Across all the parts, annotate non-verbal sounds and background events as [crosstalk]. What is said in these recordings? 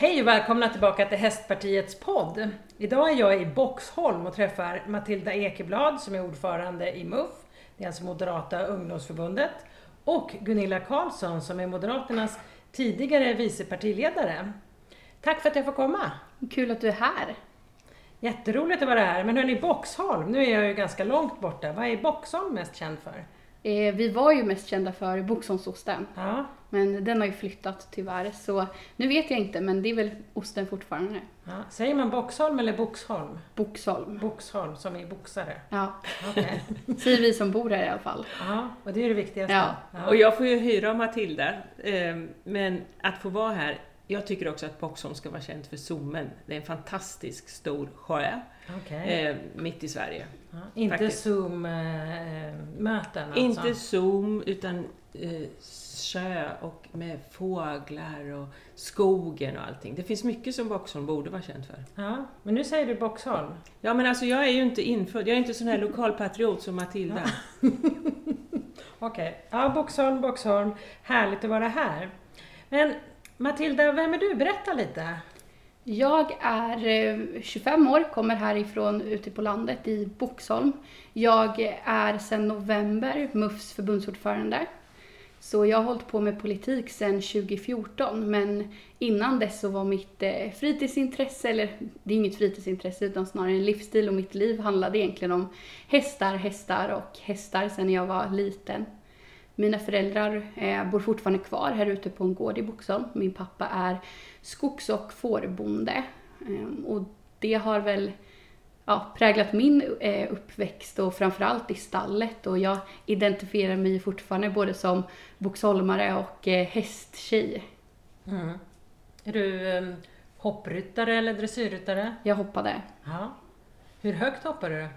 Hej och välkomna tillbaka till Hästpartiets podd. Idag är jag i Boxholm och träffar Matilda Ekeblad som är ordförande i MUF, det är alltså Moderata ungdomsförbundet, och Gunilla Karlsson som är Moderaternas tidigare vice partiledare. Tack för att jag får komma! Kul att du är här! Jätteroligt att vara här, men hörni, Boxholm, nu är jag ju ganska långt borta. Vad är Boxholm mest känd för? Eh, vi var ju mest kända för Boxholmsosten. Ja, Men den har ju flyttat tyvärr, så nu vet jag inte, men det är väl osten fortfarande. ja. Säger man Boxholm eller Boxholm? Boxholm. Boxholm, som är boxare. Ja, Okej. [laughs] säger vi som bor här i alla fall. Ja, och det är det viktigaste. Ja. Och jag får ju hyra av Matilda, eh, men att få vara här, jag tycker också att Boxholm ska vara känt för Zoomen. Det är en fantastisk stor sjö Okej. eh, mitt i Sverige. Ja, inte. Zoom-möten alltså? Inte Zoom, utan eh, sjö och med fåglar och skogen och allting. Det finns mycket som Boxholm borde vara känt för. Ja, men nu säger du Boxholm. Ja men alltså jag är ju inte infödd, jag är inte sån här lokalpatriot som Matilda. [laughs] Okej, ja Boxholm, Boxholm. Härligt att vara här. Men Matilda, vem är du? Berätta lite. Jag är eh, 25 år, kommer härifrån ute på landet i Boxholm. Jag är sedan november MUFs förbundsordförande. Så jag har hållit på med politik sedan 2014, men innan dess så var mitt eh, fritidsintresse, eller det är inget fritidsintresse utan snarare en livsstil och mitt liv handlade egentligen om hästar, hästar och hästar sedan jag var liten. Mina föräldrar eh, bor fortfarande kvar här ute på en gård i Boxholm. Min pappa är skogs och fårbonde. Ehm, och det har väl ja, präglat min eh, uppväxt och framförallt i stallet. Och jag identifierar mig fortfarande både som boxholmare och eh, hästtjej. Mm. Är du um, hoppryttare eller dressyrryttare? Jag hoppade Ja. Hur högt hoppar du?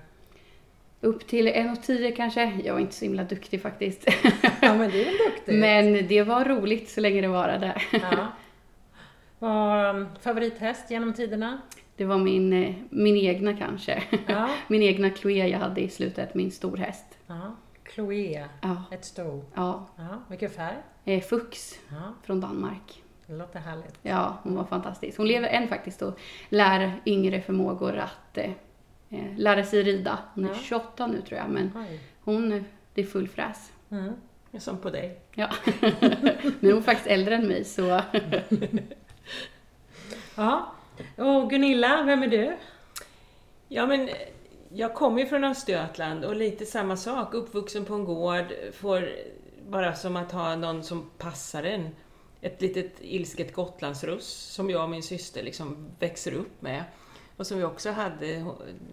Upp till 1,10 kanske. Jag var inte så himla duktig faktiskt. [laughs] Ja, men det är väl duktigt. Men det var roligt så länge det varade. Ja. Vad um, favorithäst genom tiderna? Det var min, eh, min egna kanske. Ja. [laughs] Min egna Chloé jag hade i slutet, min storhäst. ja. Chloé, Ja, ett sto. ja. Ja. Vilken färg? Eh, Fux Ja. från Danmark. Det låter härligt. Ja, hon var fantastisk. Hon lever än faktiskt och lär yngre förmågor att eh, lära sig rida. Hon är Ja. 28 nu tror jag, men Oj. hon, eh, det är full fräs. Mm. Som på dig. Ja. [laughs] men hon är faktiskt äldre än mig så [laughs] Ja. Och Gunilla, vem är du? Ja men eh, jag kommer ju från Östergötland och lite samma sak, uppvuxen på en gård, får bara som att ha någon som passar en. Ett litet ilsket gotlandsruss som jag och min syster liksom växer upp med. Och som vi också hade,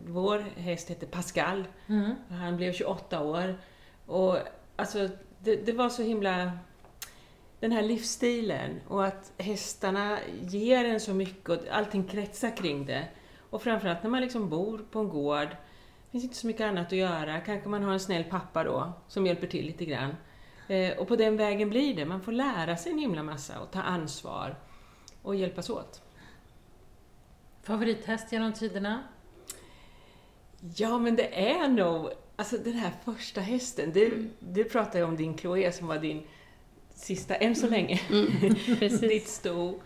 vår häst hette Pascal, Mm. han blev 28 år. Och alltså, det, det var så himla... Den här livsstilen och att hästarna ger en så mycket och allting kretsar kring det. Och framförallt när man liksom bor på en gård, det finns inte så mycket annat att göra. Kanske man har en snäll pappa då, som hjälper till lite grann. Eh, och på den vägen blir det. Man får lära sig en himla massa och ta ansvar och hjälpas åt. Favorithäst genom tiderna? Ja, men det är nog, alltså den här första hästen, du, Mm. du pratar ju om din Chloé som var din sista, än så länge, mm, [laughs] ditt sto.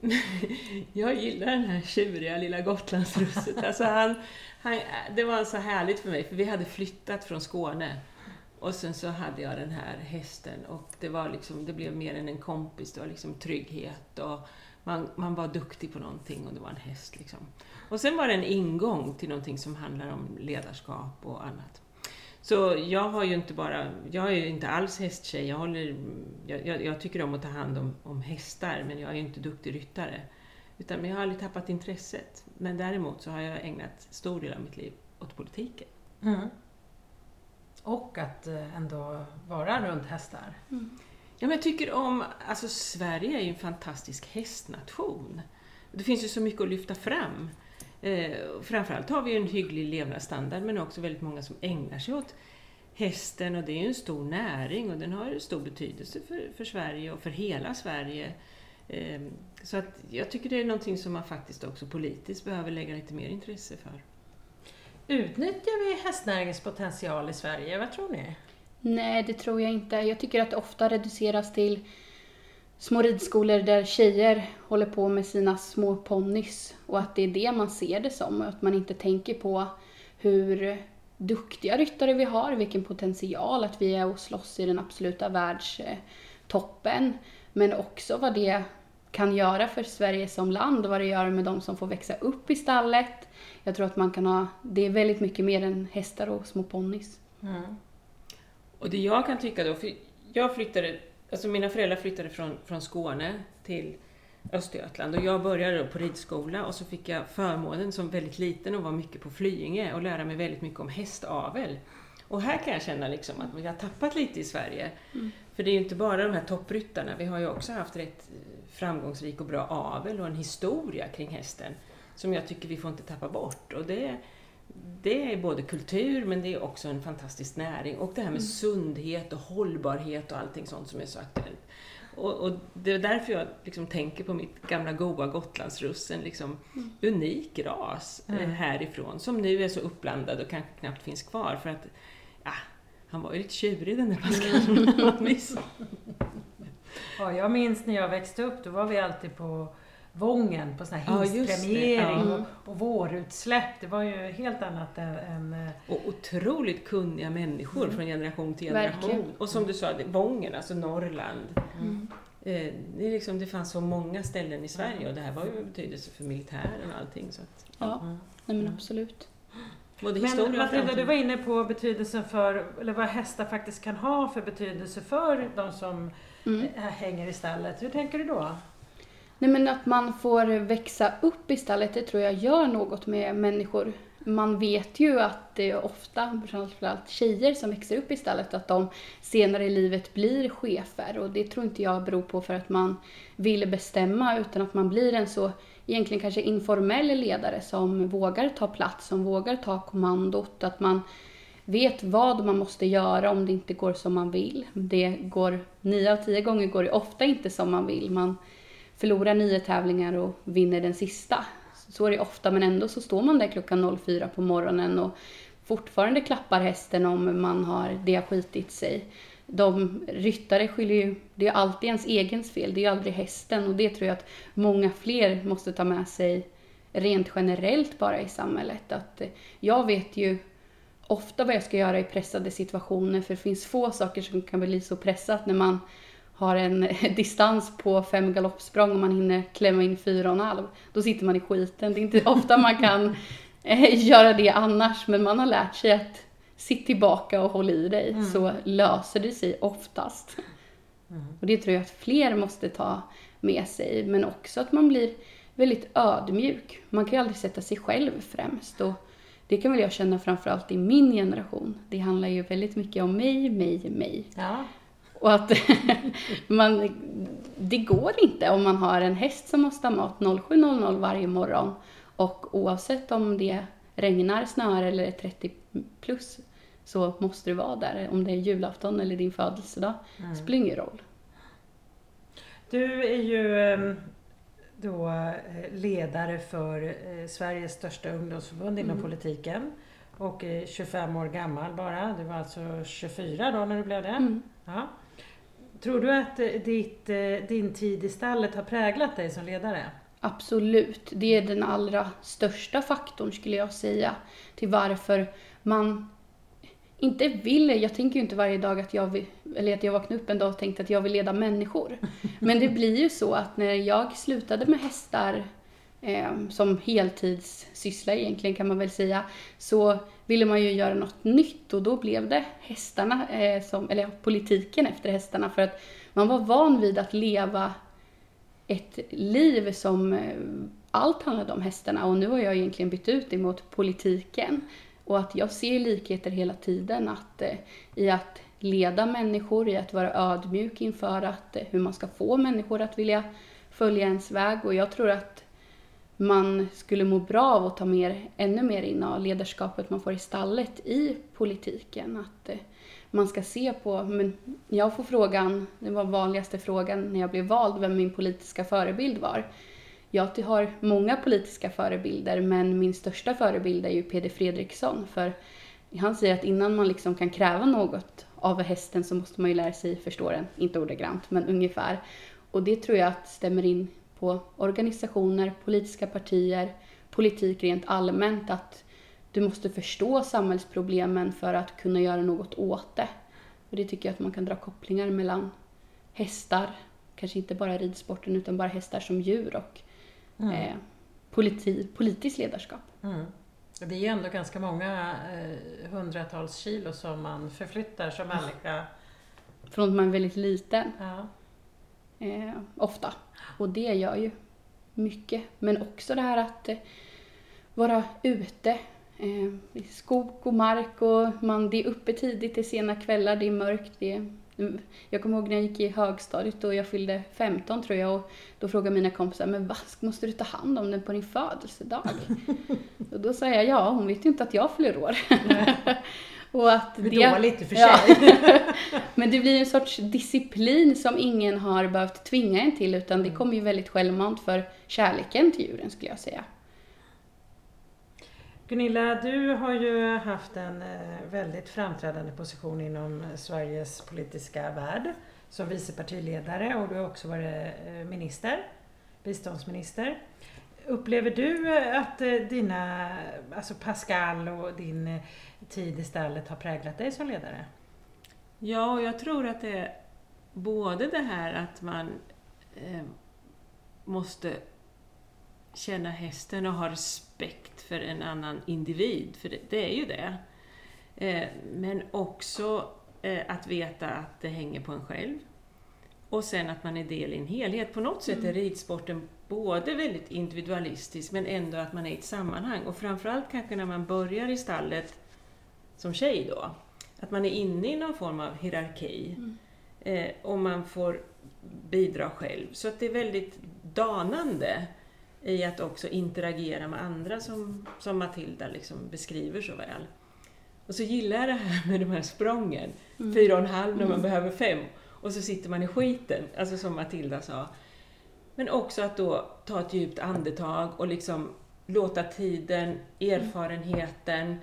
[laughs] Jag gillar den här tjuriga lilla Gotlandsrusset. Alltså han, han, det var så härligt för mig, för vi hade flyttat från Skåne. Och sen så hade jag den här hästen och det var liksom, det blev mer än en kompis, det var liksom trygghet och man, man var duktig på någonting och det var en häst liksom. Och sen var det en ingång till någonting som handlar om ledarskap och annat. Så jag har ju inte bara, jag är ju inte alls hästtjej, jag, håller, jag, jag, jag tycker om att ta hand om, om hästar men jag är ju inte duktig ryttare. Utan men jag har aldrig tappat intresset. Men däremot så har jag ägnat stor del av mitt liv åt politiken. Mm. Och att eh, ändå vara runt hästar. Mm. Ja, men jag tycker om, alltså Sverige är ju en fantastisk hästnation. Det finns ju så mycket att lyfta fram. Eh, framförallt har vi ju en hygglig levnadsstandard men också väldigt många som ägnar sig åt hästen och det är ju en stor näring och den har ju stor betydelse för, för Sverige och för hela Sverige. Eh, så att jag tycker det är någonting som man faktiskt också politiskt behöver lägga lite mer intresse för. Utnyttjar vi hästnäringens potential i Sverige? Vad tror ni? Nej, det tror jag inte. Jag tycker att det ofta reduceras till små ridskolor där tjejer håller på med sina små ponnys och att det är det man ser det som och att man inte tänker på hur duktiga ryttare vi har, vilken potential att vi är och slåss i den absoluta världstoppen. Men också vad det kan göra för Sverige som land och vad det gör med de som får växa upp i stallet. Jag tror att man kan ha, det är väldigt mycket mer än hästar och små ponnys. Mm. Och det jag kan tycka då, för jag flyttade, alltså mina föräldrar flyttade från, från Skåne till Östergötland och jag började då på ridskola och så fick jag förmånen som väldigt liten att vara mycket på Flyinge och lära mig väldigt mycket om hästavel. Och här kan jag känna liksom att vi har tappat lite i Sverige. Mm. För det är ju inte bara de här toppryttarna, vi har ju också haft rätt framgångsrik och bra avel och en historia kring hästen som jag tycker vi får inte tappa bort. Och det, det är både kultur men det är också en fantastisk näring. Och det här med Mm. sundhet och hållbarhet och allting sånt som är så aktuellt. Och, och det är därför jag liksom tänker på mitt gamla goa Gotlandsrussen, liksom Mm. unik ras Mm. härifrån som nu är så uppblandad och kanske knappt finns kvar för att han var ju lite tjurig den där Pascal. [laughs] Ja, jag minns när jag växte upp, då var vi alltid på Vången på sån här Ja, hingstpremiering Ja. och, och vårutsläpp. Det var ju helt annat än... än eh, Och otroligt kunniga människor Mm. från generation till generation. Verkligen. Och som du sa, Vången, alltså Norrland. Mm. Eh, det, liksom, det fanns så många ställen i Sverige och det här var ju betydelse för militären och allting. Så att, Ja, mm. nej men absolut. Både Men och Matilda, du var inne på betydelsen för, eller vad hästar faktiskt kan ha för betydelse för de som Mm. eh, hänger i stallet. Hur tänker du då? Nej men att man får växa upp i stallet, det tror jag gör något med människor. Man vet ju att det är ofta, framförallt tjejer som växer upp i stallet, att de senare i livet blir chefer. Och det tror inte jag beror på för att man vill bestämma, utan att man blir en så egentligen kanske informell ledare som vågar ta plats, som vågar ta kommandot. Att man vet vad man måste göra om det inte går som man vill. Det går, nio av tio gånger går det ofta inte som man vill. Man förlorar nio tävlingar och vinner den sista. Så är det ofta, men ändå så står man där klockan 04 på morgonen och fortfarande klappar hästen om man har, det har skitit sig. De ryttare skyller ju, det är alltid ens egens fel, det är ju aldrig hästen och det tror jag att många fler måste ta med sig rent generellt bara i samhället. Att eh, jag vet ju ofta vad jag ska göra i pressade situationer för det finns få saker som kan bli så pressat när man har en [laughs] distans på fem galoppsprång och man hinner klämma in fyra och en halv. Då sitter man i skiten. Det är inte ofta man kan [laughs] eh, göra det annars men man har lärt sig att sitt tillbaka och håll i dig Mm. så löser det sig oftast. Och det tror jag att fler måste ta med sig men också att man blir väldigt ödmjuk. Man kan ju aldrig sätta sig själv främst och det kan väl jag känna framförallt i min generation. Det handlar ju väldigt mycket om mig, mig, mig. Ja. Och att [laughs] man, det går inte om man har en häst som måste ha mat 07.00 varje morgon och oavsett om det regnar, snöar eller är 30 plus så måste du vara där. Om det är julafton eller din födelsedag, Mm. spelar ingen roll. Du är ju ehm, då eh, ledare för eh, Sveriges största ungdomsförbund inom Mm. politiken och är 25 år gammal bara. Du var alltså 24 då när du blev det. Mm. Ja. Tror du att eh, ditt, din tid i stallet har präglat dig som ledare? Absolut, det är den allra största faktorn skulle jag säga till varför man inte vill, jag tänker ju inte varje dag att jag vill, eller att jag vaknar upp en dag och tänkte att jag vill leda människor. [laughs] Men det blir ju så att när jag slutade med hästar eh, som heltidssyssla egentligen kan man väl säga, så ville man ju göra något nytt och då blev det hästarna, eh, som, eller politiken efter hästarna för att man var van vid att leva ett liv som eh, allt handlade om hästarna och nu har jag egentligen bytt ut det mot politiken. Och att jag ser likheter hela tiden att, eh, i att leda människor, i att vara ödmjuk inför att, eh, hur man ska få människor att vilja följa ens väg. Och jag tror att man skulle må bra av att ta mer, ännu mer in av ledarskapet man får i stallet i politiken. Att eh, man ska se på, men jag får frågan, det var vanligaste frågan när jag blev vald, vem min politiska förebild var. Jag har många politiska förebilder men min största förebild är ju Peder Fredriksson för han säger att innan man liksom kan kräva något av hästen så måste man ju lära sig förstå den, inte ordagrant men ungefär. och det tror jag att stämmer in på organisationer, politiska partier, politik rent allmänt. Att du måste förstå samhällsproblemen för att kunna göra något åt det. Och det tycker jag att man kan dra kopplingar mellan hästar, kanske inte bara ridsporten utan bara hästar som djur och Mm. eh, politi, politiskt ledarskap. Mm. Det är ju ändå ganska många eh, hundratals kilo som man förflyttar som människa. Från att man är väldigt liten, Ja. eh, ofta. Och det gör ju mycket. Men också det här att eh, vara ute eh, skog och mark och man, det är uppe tidigt, det är sena kvällar, det är mörkt. Det är, jag kommer ihåg när jag gick i högstadiet och jag fyllde 15 tror jag och då frågade mina kompisar, men vad, måste du ta hand om den på din födelsedag? [laughs] och då sa jag, ja hon vet ju inte att jag fyller år. [laughs] och att Det är dåligt i och för Ja. sig. [laughs] Men det blir en sorts disciplin som ingen har behövt tvinga en till utan det kommer ju väldigt självmant för kärleken till djuren skulle jag säga. Gunilla, du har ju haft en eh, väldigt framträdande position inom eh, Sveriges politiska värld som vice partiledare och du har också varit eh, minister, biståndsminister. Upplever du att dina, alltså Pascal och din tid i stallet har präglat dig som ledare? Ja, och jag tror att det är både det här att man eh, måste känna hästen och ha respekt för en annan individ, för det, det är ju det. Eh, men också eh, att veta att det hänger på en själv. Och sen att man är del i en helhet. På något sätt är ridsporten både väldigt individualistisk men ändå att man är i ett sammanhang. Och framförallt kanske när man börjar i stallet som tjej då, att man är inne i någon form av hierarki eh, och man får bidra själv. Så att det är väldigt danande i att också interagera med andra som, som Matilda liksom beskriver så väl. Och så gillar jag det här med de här sprången, fyra och en halv när man behöver fem. Och så sitter man i skiten, alltså som Matilda sa. Men också att då ta ett djupt andetag och liksom låta tiden, erfarenheten,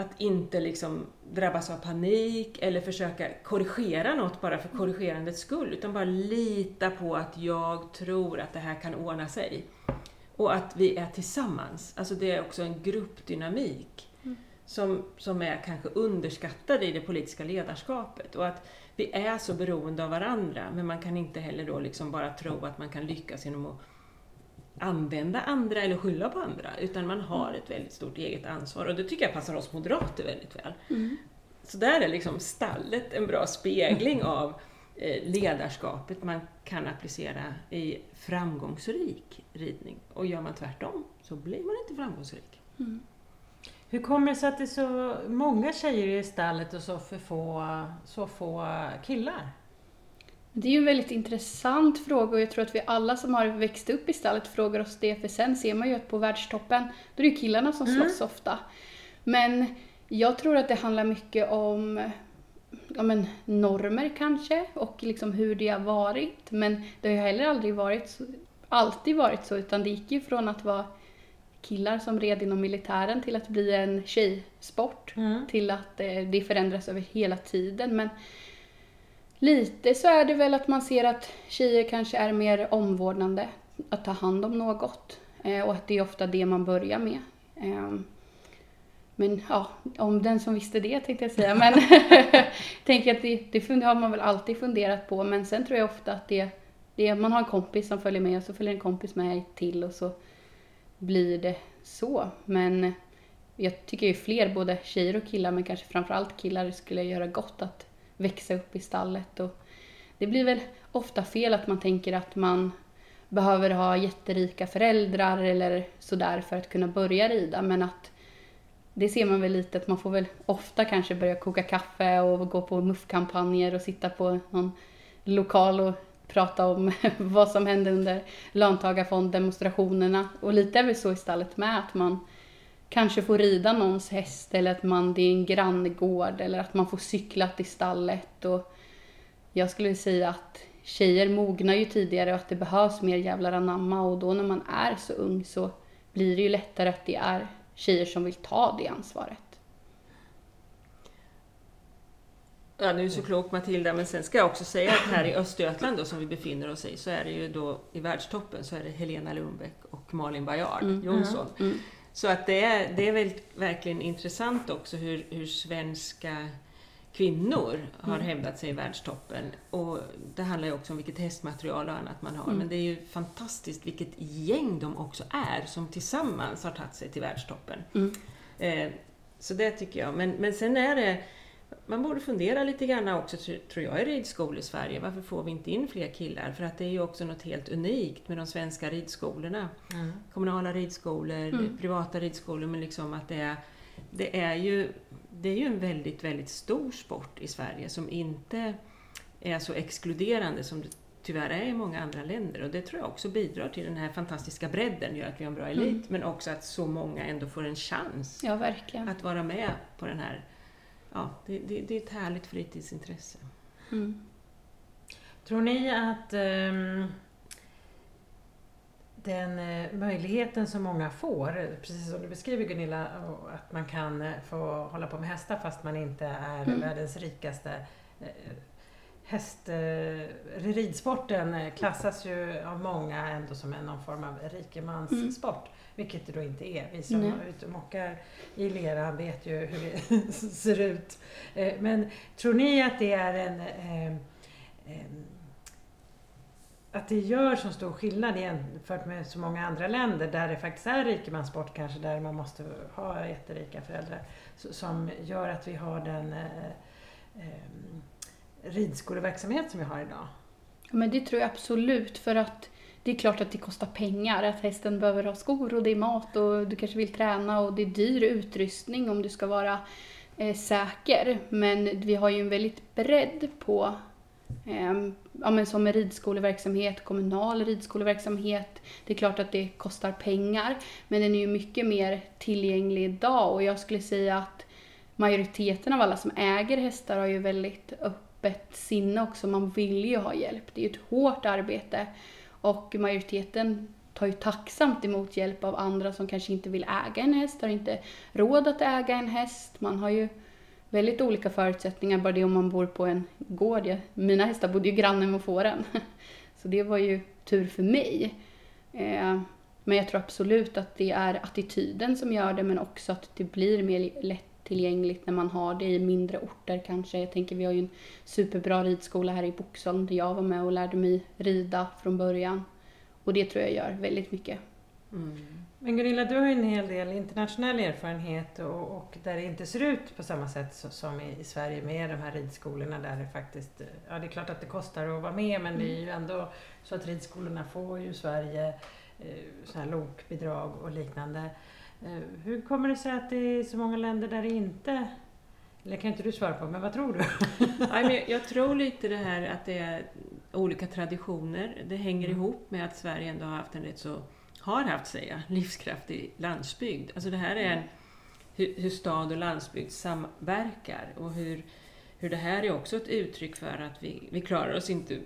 att inte liksom drabbas av panik eller försöka korrigera något bara för korrigerandets skull, utan bara lita på att jag tror att det här kan ordna sig. Och att vi är tillsammans. Alltså det är också en gruppdynamik som, som är kanske underskattad i det politiska ledarskapet. Och att vi är så beroende av varandra, men man kan inte heller då liksom bara tro att man kan lyckas genom att använda andra eller skylla på andra, utan man har ett väldigt stort eget ansvar. Och det tycker jag passar oss moderater väldigt väl. Så där är liksom stallet en bra spegling av eh, ledarskapet man kan applicera i framgångsrik ridning. Och gör man tvärtom så blir man inte framgångsrik. Hur kommer det sig att det är så många tjejer i stallet och så för få, så få killar? Det är ju en väldigt intressant fråga och jag tror att vi alla som har växt upp i stallet frågar oss det för sen ser man ju att på världstoppen då är det ju killarna som slåss ofta. Men jag tror att det handlar mycket om ja, men, normer kanske och liksom hur det har varit. Men det har ju heller aldrig varit så, alltid varit så utan det gick ju från att vara killar som red inom militären till att bli en tjejsport Mm. till att eh, det förändras över hela tiden. Men lite så är det väl att man ser att tjejer kanske är mer omvårdnande, att ta hand om något. Eh, och att det är ofta det man börjar med. Ehm, men ja, om den som visste det tänkte jag säga. Men [laughs] tänker att det, det har man väl alltid funderat på. Men sen tror jag ofta att det, det man har en kompis som följer med och så följer en kompis med till och så blir det så. Men jag tycker ju fler, både tjejer och killar, men kanske framförallt killar, skulle göra gott att växa upp i stallet. Och det blir väl ofta fel att man tänker att man behöver ha jätterika föräldrar eller sådär för att kunna börja rida, men att det ser man väl lite att man får väl ofta kanske börja koka kaffe och gå på muffkampanjer och sitta på någon lokal och prata om [laughs] vad som hände under löntagarfonddemonstrationerna. Och lite är väl så i stallet med att man kanske får rida någons häst eller att man, det är en granngård eller att man får cykla till stallet. Och jag skulle säga att tjejer mognar ju tidigare och att det behövs mer jävlar anamma och då när man är så ung så blir det ju lättare att det är tjejer som vill ta det ansvaret. Ja, nu är du så klok Matilda, men sen ska jag också säga att här i Östergötland då, som vi befinner oss i, så är det ju då i världstoppen så är det Helena Lundbäck och Malin Bajard Mm. Jonsson. Mm. Så att det är, det är väl verkligen intressant också hur, hur svenska kvinnor har Mm. hävdat sig i världstoppen. Och det handlar ju också om vilket hästmaterial och annat man har. Mm. Men det är ju fantastiskt vilket gäng de också är som tillsammans har tagit sig till världstoppen. Mm. Eh, så det tycker jag. Men, men sen är det, man borde fundera lite grann också, tr- tror jag, i ridskolor i Sverige. Varför får vi inte in fler killar? För att det är ju också något helt unikt med de svenska ridskolorna. Kommunala ridskolor, Mm. privata ridskolor, men liksom att det är, det är ju det är ju en väldigt, väldigt stor sport i Sverige som inte är så exkluderande som det tyvärr är i många andra länder. Och det tror jag också bidrar till den här fantastiska bredden, gör att vi har en bra elit, Mm. men också att så många ändå får en chans Ja, att vara med på den här... Ja, det, det, det är ett härligt fritidsintresse. Mm. Tror ni att ehm, den eh, möjligheten som många får, precis som du beskriver Gunilla, att man kan eh, få hålla på med hästar fast man inte är Mm. världens rikaste eh, häst... Ridsporten klassas ju av många ändå som en någon form av rikemanssport. Vilket det då inte är. Vi som Nej. är ute och mockar i lera vet ju hur det [laughs] ser ut. Eh, men tror ni att det är en... Eh, Ehm, att det gör så stor skillnad jämfört med så många andra länder där det faktiskt är rikemanssport kanske, där man måste ha jätterika föräldrar, som gör att vi har den eh, eh, ridskoleverksamhet som vi har idag. Ja, Men det tror jag absolut för att det är klart att det kostar pengar, att hästen behöver ha skor och det är mat och du kanske vill träna och det är dyr utrustning om du ska vara eh, säker. Men vi har ju en väldigt bredd på eh, ja, men som med ridskoleverksamhet, kommunal ridskoleverksamhet. Det är klart att det kostar pengar men den är ju mycket mer tillgänglig idag och jag skulle säga att majoriteten av alla som äger hästar har ju väldigt öppet sinne också. Man vill ju ha hjälp. Det är ju ett hårt arbete och majoriteten tar ju tacksamt emot hjälp av andra som kanske inte vill äga en häst, har inte råd att äga en häst. Man har ju väldigt olika förutsättningar, bara det om man bor på en gård. Jag, mina hästar bodde ju granne med fåren. [laughs] Så det var ju tur för mig. Eh, men jag tror absolut att det är attityden som gör det, men också att det blir mer lätt lättillgängligt när man har det i mindre orter kanske. Jag tänker vi har ju en superbra ridskola här i Boxholm där jag var med och lärde mig rida från början. Och det tror jag gör väldigt mycket. Men Gunilla, du har ju en hel del internationell erfarenhet och, och där det inte ser ut på samma sätt så, som i, Sverige med de här ridskolorna där det faktiskt, ja det är klart att det kostar att vara med men det är ju ändå så att ridskolorna får ju Sverige eh, sådana här lokbidrag och liknande. Eh, hur kommer det sig att det är så många länder där det inte, eller kan inte du svara på, men vad tror du? [laughs] Nej, men jag, jag tror lite det här att det är olika traditioner. Det hänger Mm. ihop med att Sverige ändå har haft en rätt så, har haft säga, livskraftig landsbygd. Alltså det här är en, hur, hur stad och landsbygd samverkar och hur, hur det här är också ett uttryck för att vi, vi klarar oss inte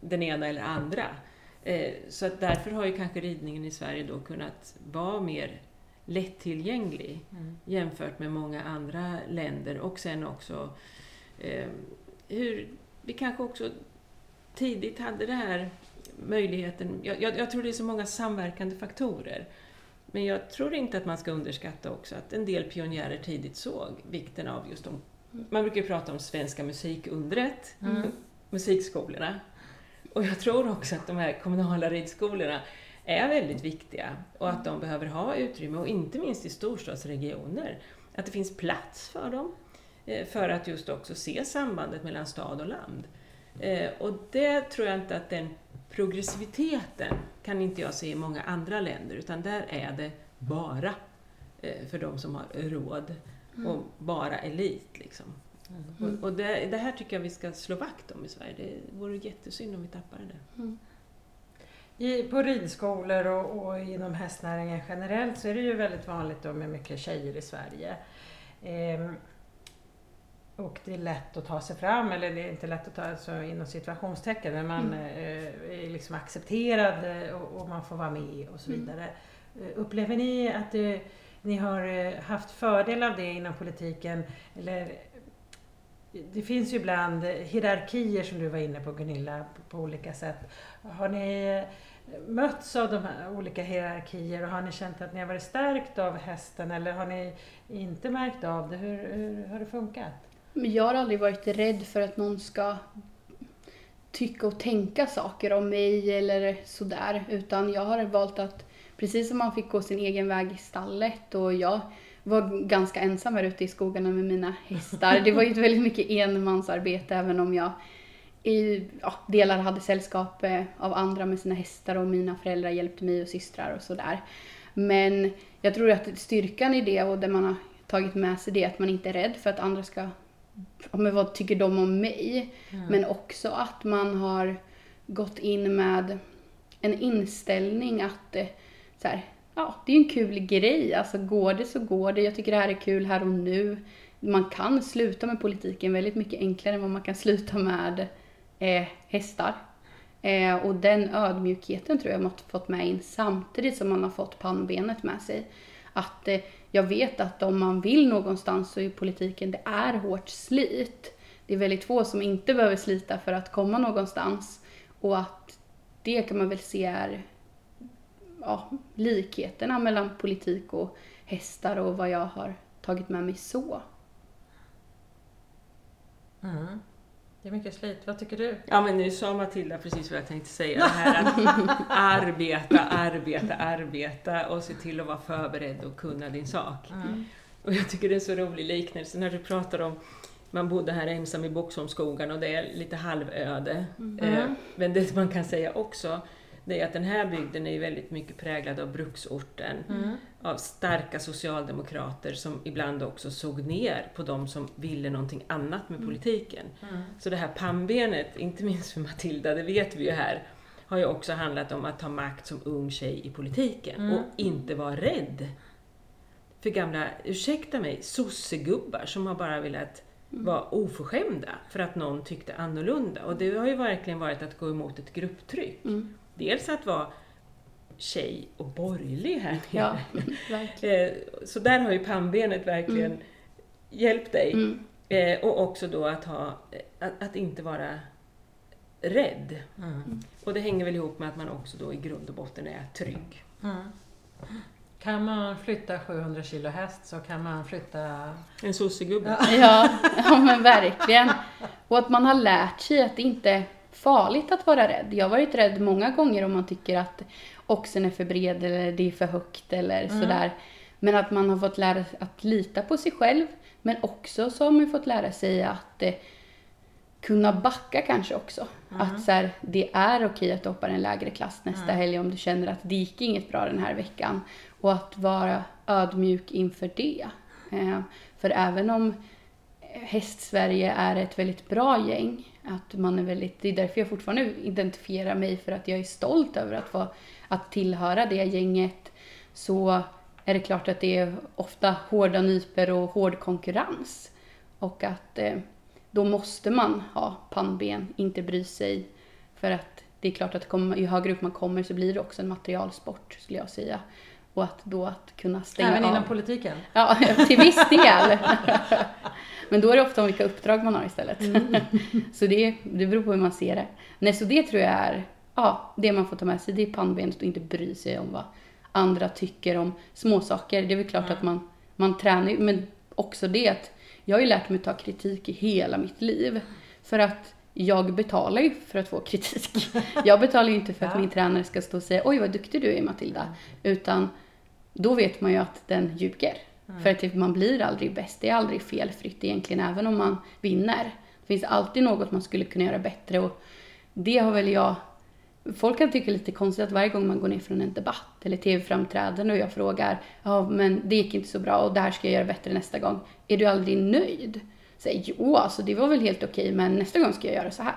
den ena eller andra. Eh, så att därför har ju kanske ridningen i Sverige då kunnat vara mer lättillgänglig jämfört med många andra länder och sen också eh, hur vi kanske också tidigt hade det här möjligheten. Jag, jag, jag tror det är så många samverkande faktorer. Men jag tror inte att man ska underskatta också att en del pionjärer tidigt såg vikten av just de, man brukar ju prata om svenska musikundret, Mm. musikskolorna. Och jag tror också att de här kommunala ridskolorna är väldigt viktiga och att de behöver ha utrymme, och inte minst i storstadsregioner, att det finns plats för dem eh, för att just också se sambandet mellan stad och land. Eh, Och det tror jag inte att den progressiviteten kan inte jag se i många andra länder, utan där är det bara eh, för de som har råd och bara elit. Liksom. Mm. Och, det, det här tycker jag vi ska slå vakt om i Sverige. Det vore jättesynd om vi tappade det. I, på ridskolor och, och inom hästnäringen generellt så är det ju väldigt vanligt då med mycket tjejer i Sverige. Ehm, och det är lätt att ta sig fram, eller det är inte lätt att ta alltså, inom situationstecken, men man Mm. eh, är liksom accepterad eh, och, och man får vara med och så Mm. vidare. Eh, Upplever ni att eh, ni har eh, haft fördel av det inom politiken? Eller det finns ju ibland hierarkier som du var inne på Gunilla, på, olika sätt. Har ni mötts av de här olika hierarkier och har ni känt att ni har varit stärkt av hästen eller har ni inte märkt av det? Hur, hur har det funkat? Men Jag har aldrig varit rädd för att någon ska tycka och tänka saker om mig eller sådär. Utan jag har valt att, precis som man fick gå sin egen väg i stallet och jag var ganska ensam här ute i skogarna med mina hästar. Det var ju väldigt mycket enmansarbete även om jag i ja, delar hade sällskap eh, av andra med sina hästar och mina föräldrar hjälpte mig och systrar och sådär. Men jag tror att styrkan i det och det man har tagit med sig det är att man inte är rädd för att andra ska, men vad tycker de om mig? Men också att man har gått in med en inställning att eh, så här, ja, det är en kul grej. Alltså går det så går det. Jag tycker det här är kul här och nu. Man kan sluta med politiken väldigt mycket enklare än vad man kan sluta med eh, hästar. Eh, och den ödmjukheten tror jag man har fått med in samtidigt som man har fått pannbenet med sig. Att eh, jag vet att om man vill någonstans så är politiken, det är hårt slit. Det är väldigt få som inte behöver slita för att komma någonstans. Och att det kan man väl se är ja, likheterna mellan politik och hästar och vad jag har tagit med mig så. Mm. Det är mycket slit. Vad tycker du? Ja men nu sa Matilda precis vad jag tänkte säga. Det här att [laughs] arbeta, arbeta, arbeta och se till att vara förberedd och kunna din sak. Mm. Och jag tycker det är en så rolig liknelse när du pratar om man bodde här ensam i Boxholmsskogarna och det är lite halvöde. Eh, Men det man kan säga också, det är att den här bygden är väldigt mycket präglad av bruksorten. Mm. Av starka socialdemokrater som ibland också såg ner på de som ville någonting annat med politiken. Mm. Så det här pannbenet, inte minst för Matilda, det vet vi ju här, har ju också handlat om att ta makt som ung tjej i politiken Mm. och inte vara rädd för gamla, ursäkta mig, sossegubbar som har bara velat vara oförskämda för att någon tyckte annorlunda. Och det har ju verkligen varit att gå emot ett grupptryck. Mm. Dels att vara tjej och borgerlig här nere. Ja, verkligen. Eh, Så där har ju pannbenet verkligen hjälpt dig. Mm. Eh, och också då att, ha, eh, att, att inte vara rädd. Mm. Och det hänger väl ihop med att man också då i grund och botten är trygg. Mm. Kan man flytta 700 kilo häst så kan man flytta... En sossegubbe. Ja, [laughs] ja men verkligen. Och att man har lärt sig att det inte är farligt att vara rädd. Jag har varit rädd många gånger om man tycker att oxen är för bred eller det är för högt eller sådär. Men att man har fått lära sig att lita på sig själv. Men också så har man fått lära sig att eh, kunna backa kanske också. Att så här, det är okej att du hoppar en lägre klass nästa helg om du känner att det gick inget bra den här veckan. Och att vara ödmjuk inför det. Eh, för även om Hästsverige är ett väldigt bra gäng. Att man är väldigt, det är därför jag fortfarande identifierar mig för att jag är stolt över att, få, att tillhöra det gänget. Så är det klart att det är ofta hårda nyper och hård konkurrens. Och att eh, då måste man ha pannben, inte bry sig. För att det är klart att kom, ju högre upp man kommer så blir det också en materialsport skulle jag säga. Och att då att kunna stänga Även av. inom politiken? Ja, [laughs] till viss del. [laughs] Men då är det ofta om vilka uppdrag man har istället. [laughs] så det, det beror på hur man ser det. Nej, så det tror jag är ja, det man får ta med sig. Det är pannbenet och inte bry sig om vad andra tycker om småsaker. Det är väl klart att man, man tränar men också det att jag har ju lärt mig ta kritik i hela mitt liv. För att jag betalar ju för att få kritik. Jag betalar ju inte för att Ja. min tränare ska stå och säga oj vad duktig du är Matilda. Utan då vet man ju att den ljuger. För att typ, man blir aldrig bäst. Det är aldrig felfritt egentligen, även om man vinner. Det finns alltid något man skulle kunna göra bättre och det har väl jag... Folk kan tycka lite konstigt att varje gång man går ner från en debatt eller tv-framträdande och jag frågar ja men det gick inte så bra och det här ska jag göra bättre nästa gång. Är du aldrig nöjd? Säg jo alltså det var väl helt okej men nästa gång ska jag göra så här.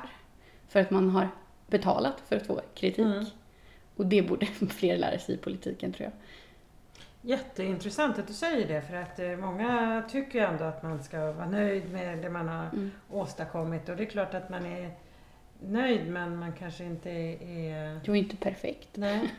För att man har betalat för att få kritik. Mm. Och det borde [laughs] fler lära sig i politiken tror jag. Jätteintressant att du säger det för att eh, många tycker ju ändå att man ska vara nöjd med det man har Mm. åstadkommit och det är klart att man är nöjd men man kanske inte är... Var ju inte perfekt. Nej.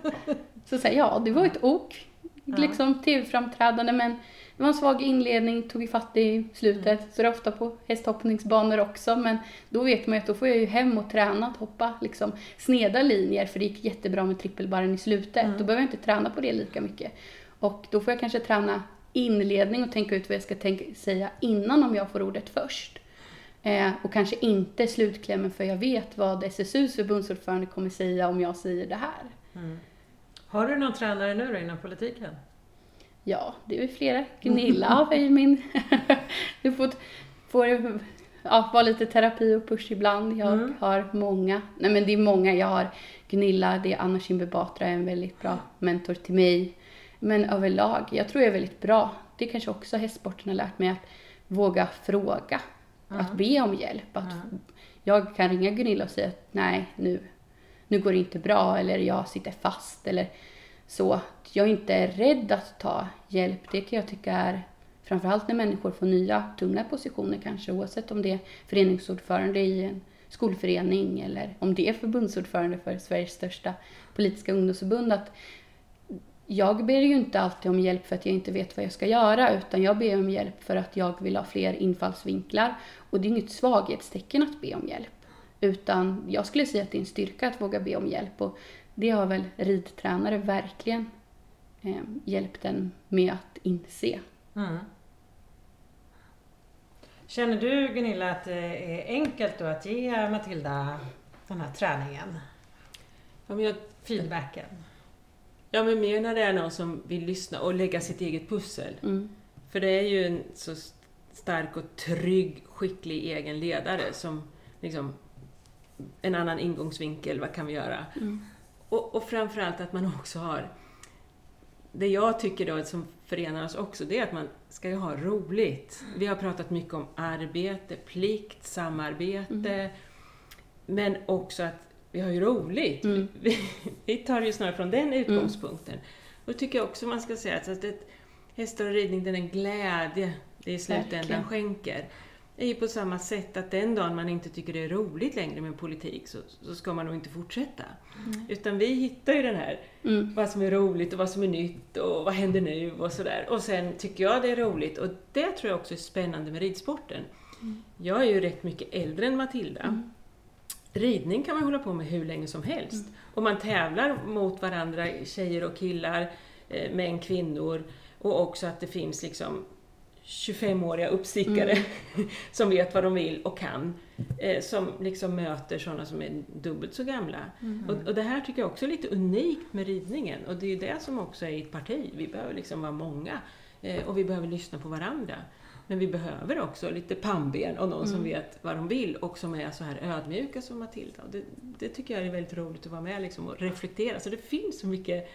[laughs] Så säger ja, det var ett ok. [laughs] Liksom tv-framträdande men det var en svag inledning, tog ifatt i slutet. Så det är ofta på hästhoppningsbanor också. Men då vet man ju att då får jag ju hem och träna att hoppa liksom sneda linjer. För det gick jättebra med trippelbarren i slutet. Mm. Då behöver jag inte träna på det lika mycket. Och då får jag kanske träna inledning och tänka ut vad jag ska tänka, säga innan om jag får ordet först. Eh, och kanske inte slutklämmen för jag vet vad SSUs förbundsordförande kommer säga om jag säger det här. Mm. Har du någon tränare nu då inom politiken? Ja, det är flera. Gunilla har ju min... [laughs] du får, får ja, vara lite terapi och push ibland. Jag Mm. har många. Nej men det är många. Jag har Gunilla, det är Anna Kinberg Batra, en väldigt bra mentor till mig. Men överlag, jag tror jag är väldigt bra. Det kanske också hästsporten har lärt mig att våga fråga. Att be om hjälp. Att Jag kan ringa Gunilla och säga att nej, nu, nu går det inte bra eller jag sitter fast eller så. Jag är inte rädd att ta hjälp. Det kan jag tycka är framförallt när människor får nya tunga positioner kanske oavsett om det är föreningsordförande i en skolförening eller om det är förbundsordförande för Sveriges största politiska ungdomsförbund. Att jag ber ju inte alltid om hjälp för att jag inte vet vad jag ska göra utan jag ber om hjälp för att jag vill ha fler infallsvinklar. Och det är inget svaghetstecken att be om hjälp. Utan jag skulle säga att det är en styrka att våga be om hjälp. Och det har väl ridtränare verkligen eh, hjälpt en med att inse. Mm. Känner du Gunilla att det är enkelt då att ge Matilda den här träningen? Ja, men jag, Feedbacken? ja, men mer när det är någon som vill lyssna och lägga sitt eget pussel. Mm. För det är ju en så stark och trygg, skicklig egen ledare som liksom en annan ingångsvinkel, vad kan vi göra? Mm. Och, och framförallt att man också har det jag tycker då som förenar oss också, det är att man ska ju ha roligt. Vi har pratat mycket om arbete, plikt, samarbete, men också att vi har ju roligt. Mm. [laughs] Vi, vi tar det ju snarare från den utgångspunkten. Och det tycker jag också man ska säga, att att hästar och ridning, den glädje det i slutändan Verkligen. skänker, är ju på samma sätt att den dagen man inte tycker det är roligt längre med politik så, så ska man nog inte fortsätta. Utan vi hittar ju den här, Mm. vad som är roligt och vad som är nytt och vad händer nu och sådär. Och sen tycker jag det är roligt och det tror jag också är spännande med ridsporten. Jag är ju rätt mycket äldre än Matilda. Ridning kan man hålla på med hur länge som helst. Och man tävlar mot varandra, tjejer och killar, eh, män, kvinnor. Och också att det finns liksom 25-åriga uppstickare [laughs] som vet vad de vill och kan. Eh, som liksom möter sådana som är dubbelt så gamla. Och, och det här tycker jag också är lite unikt med ridningen. Och det är ju det som också är i ett parti. Vi behöver liksom vara många. Eh, och vi behöver lyssna på varandra. Men vi behöver också lite pannben och någon som vet vad de vill och som är så här ödmjuka som Matilda. Det, det tycker jag är väldigt roligt att vara med liksom och reflektera. Så det finns så mycket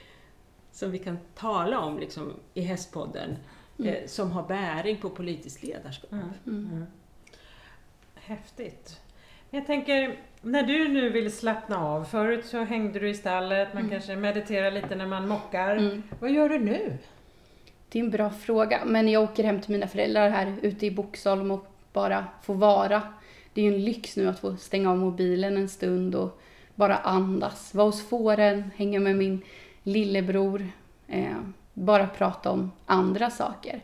som vi kan tala om liksom, i Hästpodden eh, som har bäring på politiskt ledarskap. Mm. Mm. Häftigt. Men Jag tänker, när du nu vill slappna av, förut så hängde du i stallet, man kanske mediterar lite när man mockar. Mm. Vad gör du nu? Det är en bra fråga, men jag åker hem till mina föräldrar här ute i Boxholm och bara få vara. Det är ju en lyx nu att få stänga av mobilen en stund och bara andas. Vara hos fåren, hänga med min lillebror. Eh, bara prata om andra saker.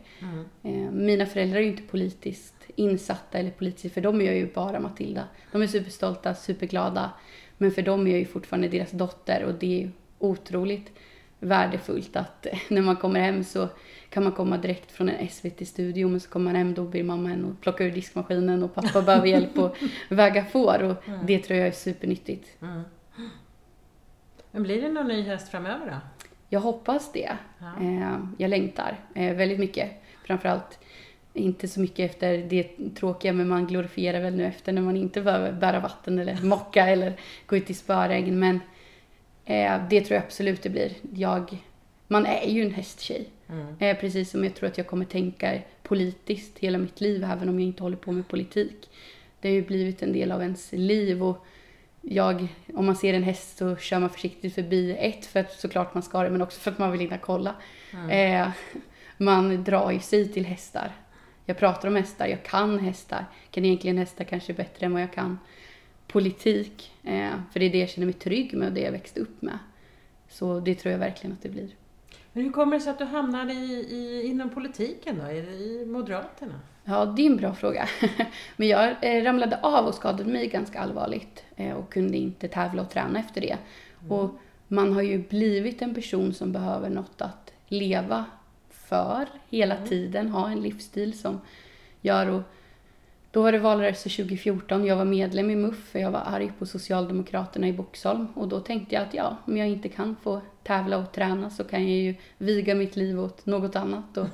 Eh, mina föräldrar är ju inte politiskt insatta eller politiskt, för dem är jag ju bara Matilda. De är superstolta, superglada. Men för dem är jag ju fortfarande deras dotter och det är otroligt värdefullt att eh, när man kommer hem så kan man komma direkt från en SVT-studio men så kommer man hem då ber mamma en att plocka ur diskmaskinen och pappa behöver hjälp att [laughs] väga får och det tror jag är supernyttigt. Mm. Men blir det någon ny häst framöver då? Jag hoppas det. Ja. Eh, jag längtar eh, väldigt mycket. Framförallt inte så mycket efter det tråkiga men man glorifierar väl nu efter när man inte behöver bära vatten eller mocka eller gå ut i spöregn. Men eh, det tror jag absolut det blir. Jag, man är ju en hästtjej. Mm. Eh, precis som jag tror att jag kommer tänka politiskt hela mitt liv även om jag inte håller på med politik. Det har ju blivit en del av ens liv och jag, om man ser en häst så kör man försiktigt förbi ett för att såklart man ska det men också för att man vill hinna kolla. Eh, man drar ju sig till hästar. Jag pratar om hästar, jag kan hästar. Kan egentligen hästar kanske bättre än vad jag kan politik. Eh, för det är det jag känner mig trygg med och det jag växte upp med. Så det tror jag verkligen att det blir. Men hur kommer det sig att du hamnade i, i, inom politiken då, i, i Moderaterna? Ja, det är en bra fråga. [laughs] Men jag eh, ramlade av och skadade mig ganska allvarligt eh, och kunde inte tävla och träna efter det. Mm. Och man har ju blivit en person som behöver något att leva för hela mm. tiden, ha en livsstil som gör och då var det valrörelse 2014, jag var medlem i MUF för jag var arg på Socialdemokraterna i Boxholm och då tänkte jag att ja, om jag inte kan få tävla och träna så kan jag ju viga mitt liv åt något annat och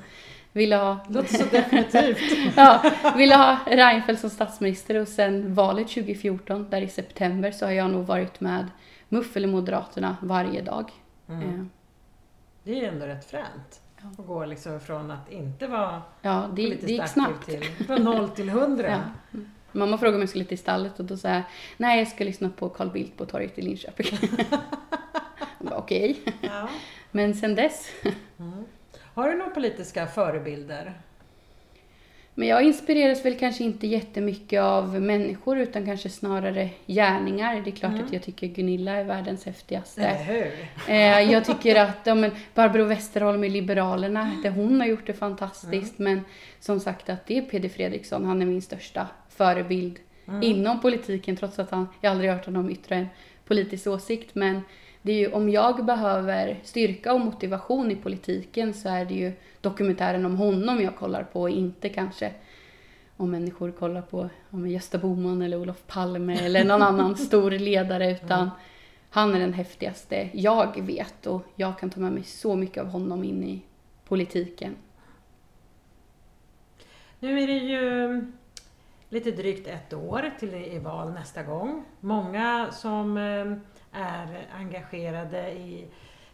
ville ha... Låter så definitivt. [laughs] ja, ville ha Reinfeldt som statsminister och sen valet 2014, där i september, så har jag nog varit med MUF eller Moderaterna varje dag. Mm. Eh. Det är ändå rätt fränt. Att gå liksom från att inte vara ja, det, politiskt det gick snabbt. till från noll till hundra. [laughs] Ja. Mm. Mamma frågade om jag skulle till stallet och då sa jag nej jag ska lyssna på Carl Bildt på torget i Linköping. [laughs] Okej. Okay. Ja. Men sen dess. Mm. Har du några politiska förebilder? Men jag inspireras väl kanske inte jättemycket av människor utan kanske snarare gärningar. Det är klart mm. att jag tycker Gunilla är världens häftigaste. Eller hur? Eh, jag [laughs] tycker att ja, men Barbro Westerholm i Liberalerna, det hon har gjort det fantastiskt. Mm. Men som sagt att det är Peder Fredriksson, han är min största förebild mm. inom politiken trots att han, jag aldrig hört honom yttra en politisk åsikt. Men det är ju, om jag behöver styrka och motivation i politiken så är det ju dokumentären om honom jag kollar på och inte kanske om människor kollar på om Gösta Bohman eller Olof Palme eller någon annan [laughs] stor ledare utan mm. han är den häftigaste jag vet och jag kan ta med mig så mycket av honom in i politiken. Nu är det ju lite drygt ett år till det är val nästa gång. Många som eh, är engagerade i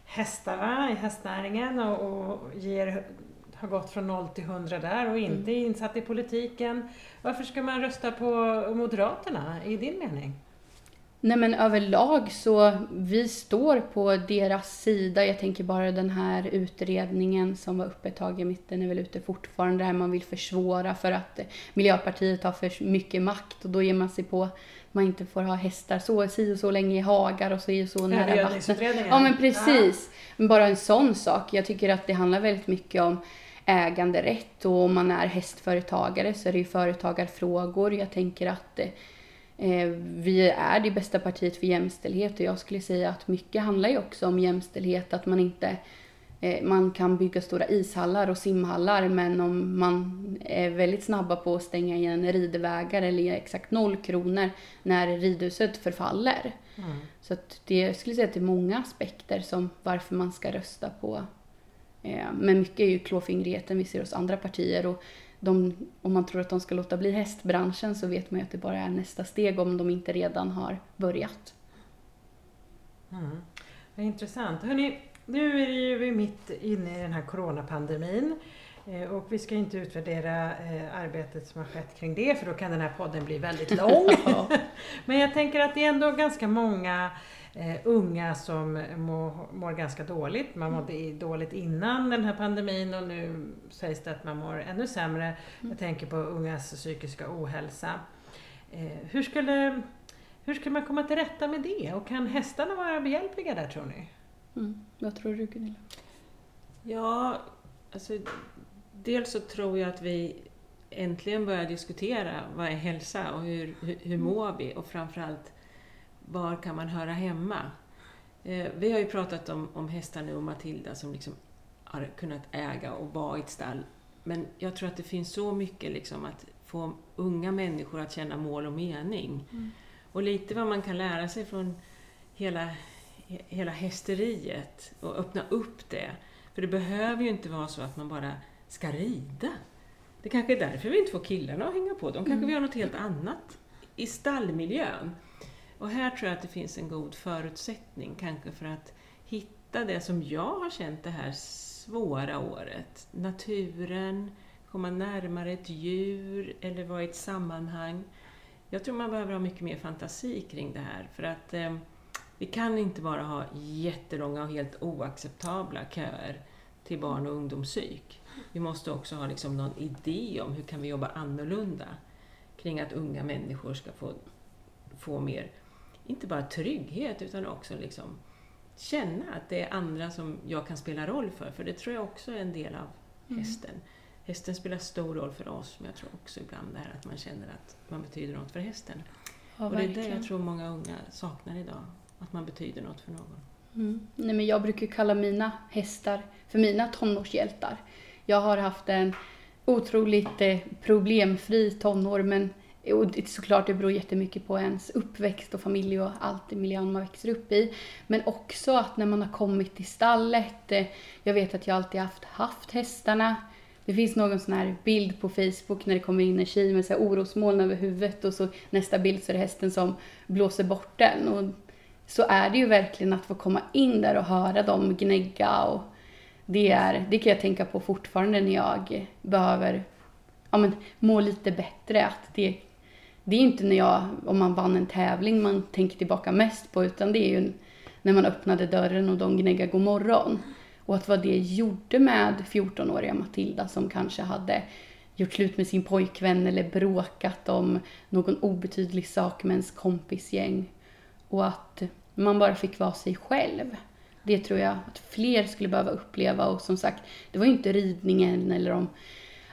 hästarna, i hästnäringen och, och ger, har gått från noll till hundra där och inte mm. insatt i politiken. Varför ska man rösta på Moderaterna i din mening? Nej men överlag så, vi står på deras sida. Jag tänker bara den här utredningen som var uppe ett tag i mitten är väl ute fortfarande. Där man vill försvåra för att Miljöpartiet har för mycket makt och då ger man sig på man inte får ha hästar så si och så länge i hagar och så i så nära vattnet. Ja men precis. Ja. Bara en sån sak. Jag tycker att det handlar väldigt mycket om äganderätt och om man är hästföretagare så är det ju företagarfrågor. Jag tänker att eh, vi är det bästa partiet för jämställdhet och jag skulle säga att mycket handlar ju också om jämställdhet, att man inte Eh, man kan bygga stora ishallar och simhallar men om man är väldigt snabba på att stänga igen ridvägar eller ge exakt noll kronor när ridhuset förfaller. Mm. Så det, jag skulle säga att det är många aspekter som varför man ska rösta på. Eh, men mycket är ju klåfingrigheten vi ser hos andra partier och de, om man tror att de ska låta bli hästbranschen så vet man ju att det bara är nästa steg om de inte redan har börjat. Mm. Intressant. Hörrni, nu är det ju vi mitt inne i den här coronapandemin eh, och vi ska inte utvärdera eh, arbetet som har skett kring det för då kan den här podden bli väldigt lång. [laughs] [laughs] Men jag tänker att det är ändå ganska många eh, unga som mår, mår ganska dåligt. Man mådde dåligt innan den här pandemin och nu sägs det att man mår ännu sämre. Jag tänker på ungas psykiska ohälsa. Hur skulle, hur ska man komma till rätta med det och kan hästarna vara behjälpliga där tror ni? Mm. Vad tror du Gunilla? Ja, alltså dels så tror jag att vi äntligen börjar diskutera vad är hälsa och hur, hur, hur mm. mår vi och framförallt var kan man höra hemma? Eh, vi har ju pratat om, om hästar nu och Matilda som liksom har kunnat äga och vara i ett stall. Men jag tror att det finns så mycket liksom att få unga människor att känna mål och mening. Mm. Och lite vad man kan lära sig från hela hela hästeriet och öppna upp det. För det behöver ju inte vara så att man bara ska rida. Det kanske är därför vi inte får killarna att hänga på. De kanske mm. vill ha något helt annat i stallmiljön. Och här tror jag att det finns en god förutsättning kanske för att hitta det som jag har känt det här svåra året. Naturen, komma närmare ett djur eller vara i ett sammanhang. Jag tror man behöver ha mycket mer fantasi kring det här för att eh, vi kan inte bara ha jättelånga och helt oacceptabla köer till barn och ungdomspsyk. Vi måste också ha liksom någon idé om hur kan vi jobba annorlunda kring att unga människor ska få, få mer, inte bara trygghet, utan också liksom känna att det är andra som jag kan spela roll för, för det tror jag också är en del av Mm. hästen. Hästen spelar stor roll för oss, men jag tror också ibland det här att man känner att man betyder något för hästen. Ja, och det är det jag tror många unga saknar idag, att man betyder något för någon. Mm. Nej, men jag brukar kalla mina hästar för mina tonårshjältar. Jag har haft en otroligt eh, problemfri tonår men och det, såklart det beror jättemycket på ens uppväxt och familj och allt i miljön man växer upp i. Men också att när man har kommit till stallet, eh, jag vet att jag alltid haft, haft hästarna. Det finns någon sån här bild på Facebook när det kommer in en tjej med så här orosmoln över huvudet och så nästa bild så är det hästen som blåser bort den. Och så är det ju verkligen att få komma in där och höra dem gnägga och det, är, det kan jag tänka på fortfarande när jag behöver ja, men, må lite bättre. Att det, det är inte när jag, om man vann en tävling man tänker tillbaka mest på utan det är ju när man öppnade dörren och de gnäggade god morgon. Och att vad det gjorde med 14-åriga Matilda som kanske hade gjort slut med sin pojkvän eller bråkat om någon obetydlig sak med ens kompisgäng. Och att man bara fick vara sig själv. Det tror jag att fler skulle behöva uppleva och som sagt, det var ju inte ridningen eller om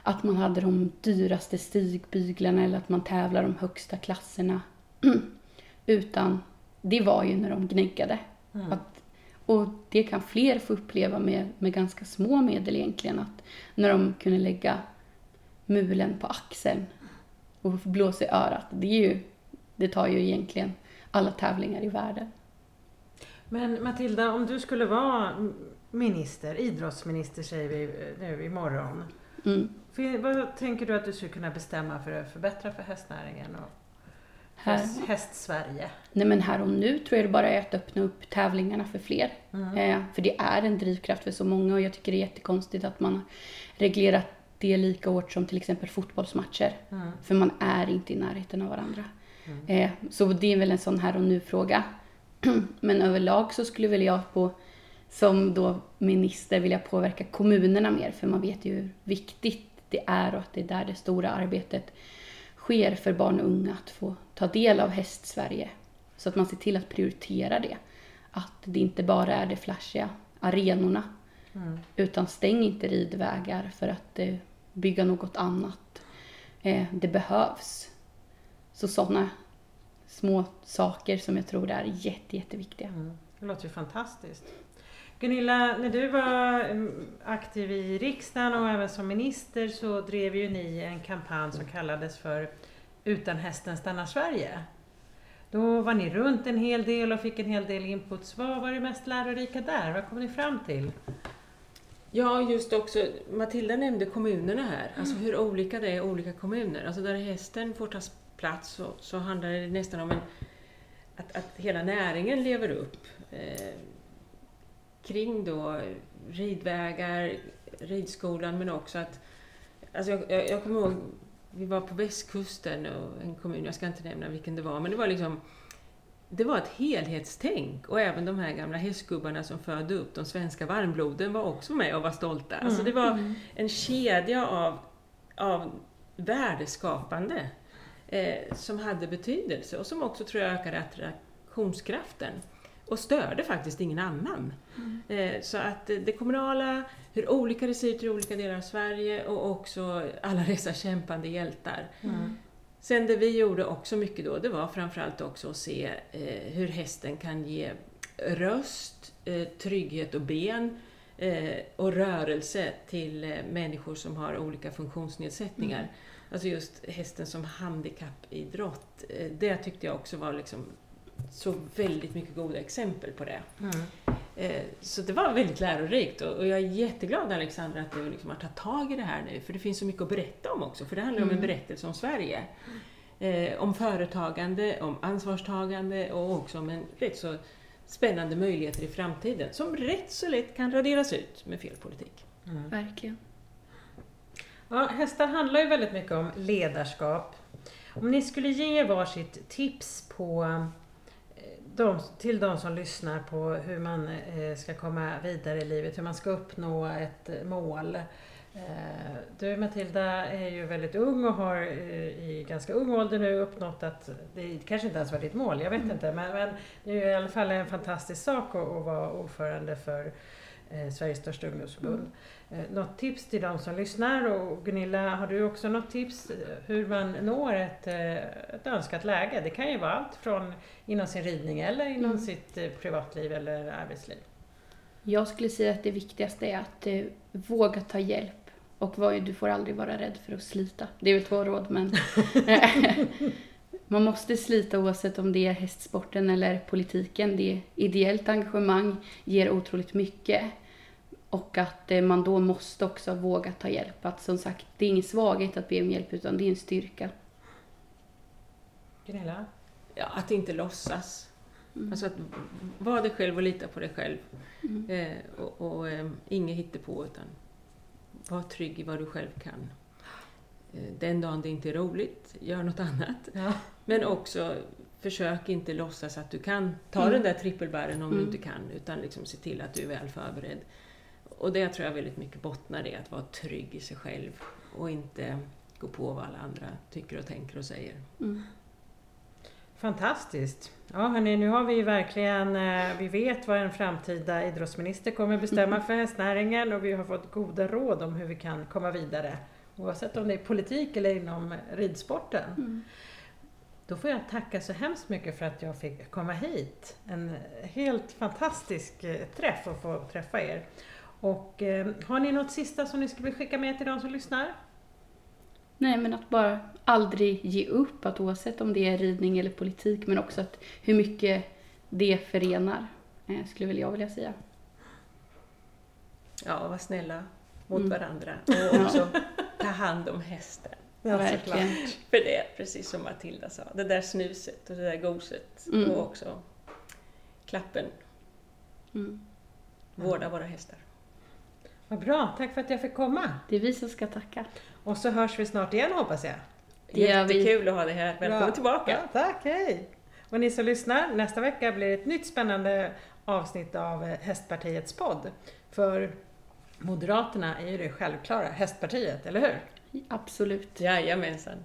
att man hade de dyraste stigbyglarna eller att man tävlar de högsta klasserna. [clears throat] Utan det var ju när de gnäggade. Mm. Att, och det kan fler få uppleva med, med ganska små medel egentligen. Att när de kunde lägga mulen på axeln och blåsa i örat. Det, är ju, det tar ju egentligen alla tävlingar i världen. Men Matilda, om du skulle vara minister, idrottsminister säger vi eh, nu imorgon. Mm. Vad tänker du att du skulle kunna bestämma för att förbättra för hästnäringen och Här, häst, häst-Sverige? nej men här och nu tror jag det bara är att öppna upp tävlingarna för fler. Mm. Eh, för det är en drivkraft för så många och jag tycker det är jättekonstigt att man reglerat det lika hårt som till exempel fotbollsmatcher. Mm. För man är inte i närheten av varandra. Mm. Eh, så det är väl en sån här och nu-fråga. [clears throat] Men överlag så skulle väl jag på, som då minister vilja påverka kommunerna mer för man vet ju hur viktigt det är och att det är där det stora arbetet sker för barn och unga att få ta del av Häst-Sverige. Så att man ser till att prioritera det. Att det inte bara är de flashiga arenorna Mm. utan stäng inte ridvägar för att eh, bygga något annat. Eh, det behövs. Så sådana små saker som jag tror är jätte, jätteviktiga. Mm. Det låter ju fantastiskt. Gunilla, när du var mm, aktiv i riksdagen och även som minister så drev ju ni en kampanj som kallades för Utan hästen stannar Sverige. Då var ni runt en hel del och fick en hel del inputs. Vad var det mest lärorika där? Vad kom ni fram till? Ja, just också, Matilda nämnde kommunerna här, alltså hur olika det är i olika kommuner. Alltså där hästen får ta plats så, så handlar det nästan om en, att, att hela näringen lever upp eh, kring då ridvägar, ridskolan men också att, alltså jag, jag, jag kommer ihåg, vi var på västkusten och en kommun, jag ska inte nämna vilken det var, men det var liksom det var ett helhetstänk och även de här gamla hästgubbarna som födde upp de svenska varmbloden var också med och var stolta. Alltså det var en kedja av, av värdeskapande eh, som hade betydelse och som också tror jag ökade attraktionskraften och störde faktiskt ingen annan. Eh, så att det kommunala, hur olika det ser ut i olika delar av Sverige och också alla [laughs] dessa kämpande hjältar. Mm. Sen det vi gjorde också mycket då, det var framförallt också att se eh, hur hästen kan ge röst, eh, trygghet och ben och rörelse till människor som har olika funktionsnedsättningar. Alltså just hästen som handikappidrott. Det tyckte jag också var liksom så väldigt mycket goda exempel på det. Mm. Eh, Så det var väldigt lärorikt och jag är jätteglad Alexandra att du liksom har tagit tag i det här nu för det finns så mycket att berätta om också för det handlar om en Mm. berättelse om Sverige. Eh, om företagande, om ansvarstagande och också om en rätt så spännande möjligheter i framtiden som rätt så lätt kan raderas ut med fel politik. Mm. Verkligen. Ja, hästar handlar ju väldigt mycket om ledarskap. Om ni skulle ge varsitt tips på de, till de som lyssnar på hur man eh, ska komma vidare i livet, hur man ska uppnå ett mål. Eh, du Matilda är ju väldigt ung och har eh, i ganska ung ålder nu uppnått att, det kanske inte ens var ditt mål, jag vet Mm. inte, men, men det är ju i alla fall en fantastisk sak att, att vara ordförande för eh, Sveriges största ungdomsförbund. Mm. Eh, något tips till de som lyssnar och Gunilla, har du också något tips eh, hur man når ett, eh, ett önskat läge? Det kan ju vara allt från inom sin ridning eller inom Mm. sitt eh, privatliv eller arbetsliv. Jag skulle säga att det viktigaste är att eh, våga ta hjälp. Och vad, du får aldrig vara rädd för att slita. Det är väl två råd, men [laughs] [laughs] man måste slita oavsett om det är hästsporten eller politiken. Det är ideellt engagemang ger otroligt mycket. Och att eh, man då måste också våga ta hjälp. Att som sagt, det är ingen svaghet att be om hjälp utan det är en styrka. Gunilla? Ja, att inte låtsas. Mm. Alltså att vara dig själv och lita på dig själv. Mm. Eh, och och eh, inget hittepå utan var trygg i vad du själv kan. Eh, den dagen det inte är roligt, gör något annat. Ja. Men också försök inte låtsas att du kan ta Mm. den där trippelbären om du Mm. inte kan, utan liksom se till att du är väl förberedd. Och det tror jag väldigt mycket bottnar i, att vara trygg i sig själv och inte gå på vad alla andra tycker och tänker och säger. Mm. Fantastiskt! Ja hörni, nu har vi ju verkligen, eh, vi vet vad en framtida idrottsminister kommer bestämma för hästnäringen och vi har fått goda råd om hur vi kan komma vidare. Oavsett om det är politik eller inom ridsporten. Mm. Då får jag tacka så hemskt mycket för att jag fick komma hit. En helt fantastisk eh, träff att få träffa er. Och eh, har ni något sista som ni skulle vilja skicka med till de som lyssnar? Nej, men att bara aldrig ge upp, att oavsett om det är ridning eller politik, men också att hur mycket det förenar, eh, skulle väl jag vilja säga. Ja, var snälla mot Mm. varandra [laughs] och också ta hand om hästen. Verkligen. För det är precis som Matilda sa, det där snuset och det där goset Mm. och också klappen. Mm. Vårda våra hästar. Vad bra, tack för att jag fick komma. Det är vi som ska tacka. Och så hörs vi snart igen hoppas jag. Det gör vi. Jättekul att ha dig här. Välkommen Bra. tillbaka! Ja, tack, hej! Och ni som lyssnar, nästa vecka blir det ett nytt spännande avsnitt av Hästpartiets podd. För Moderaterna är ju det självklara hästpartiet, eller hur? Absolut. Jajamensan.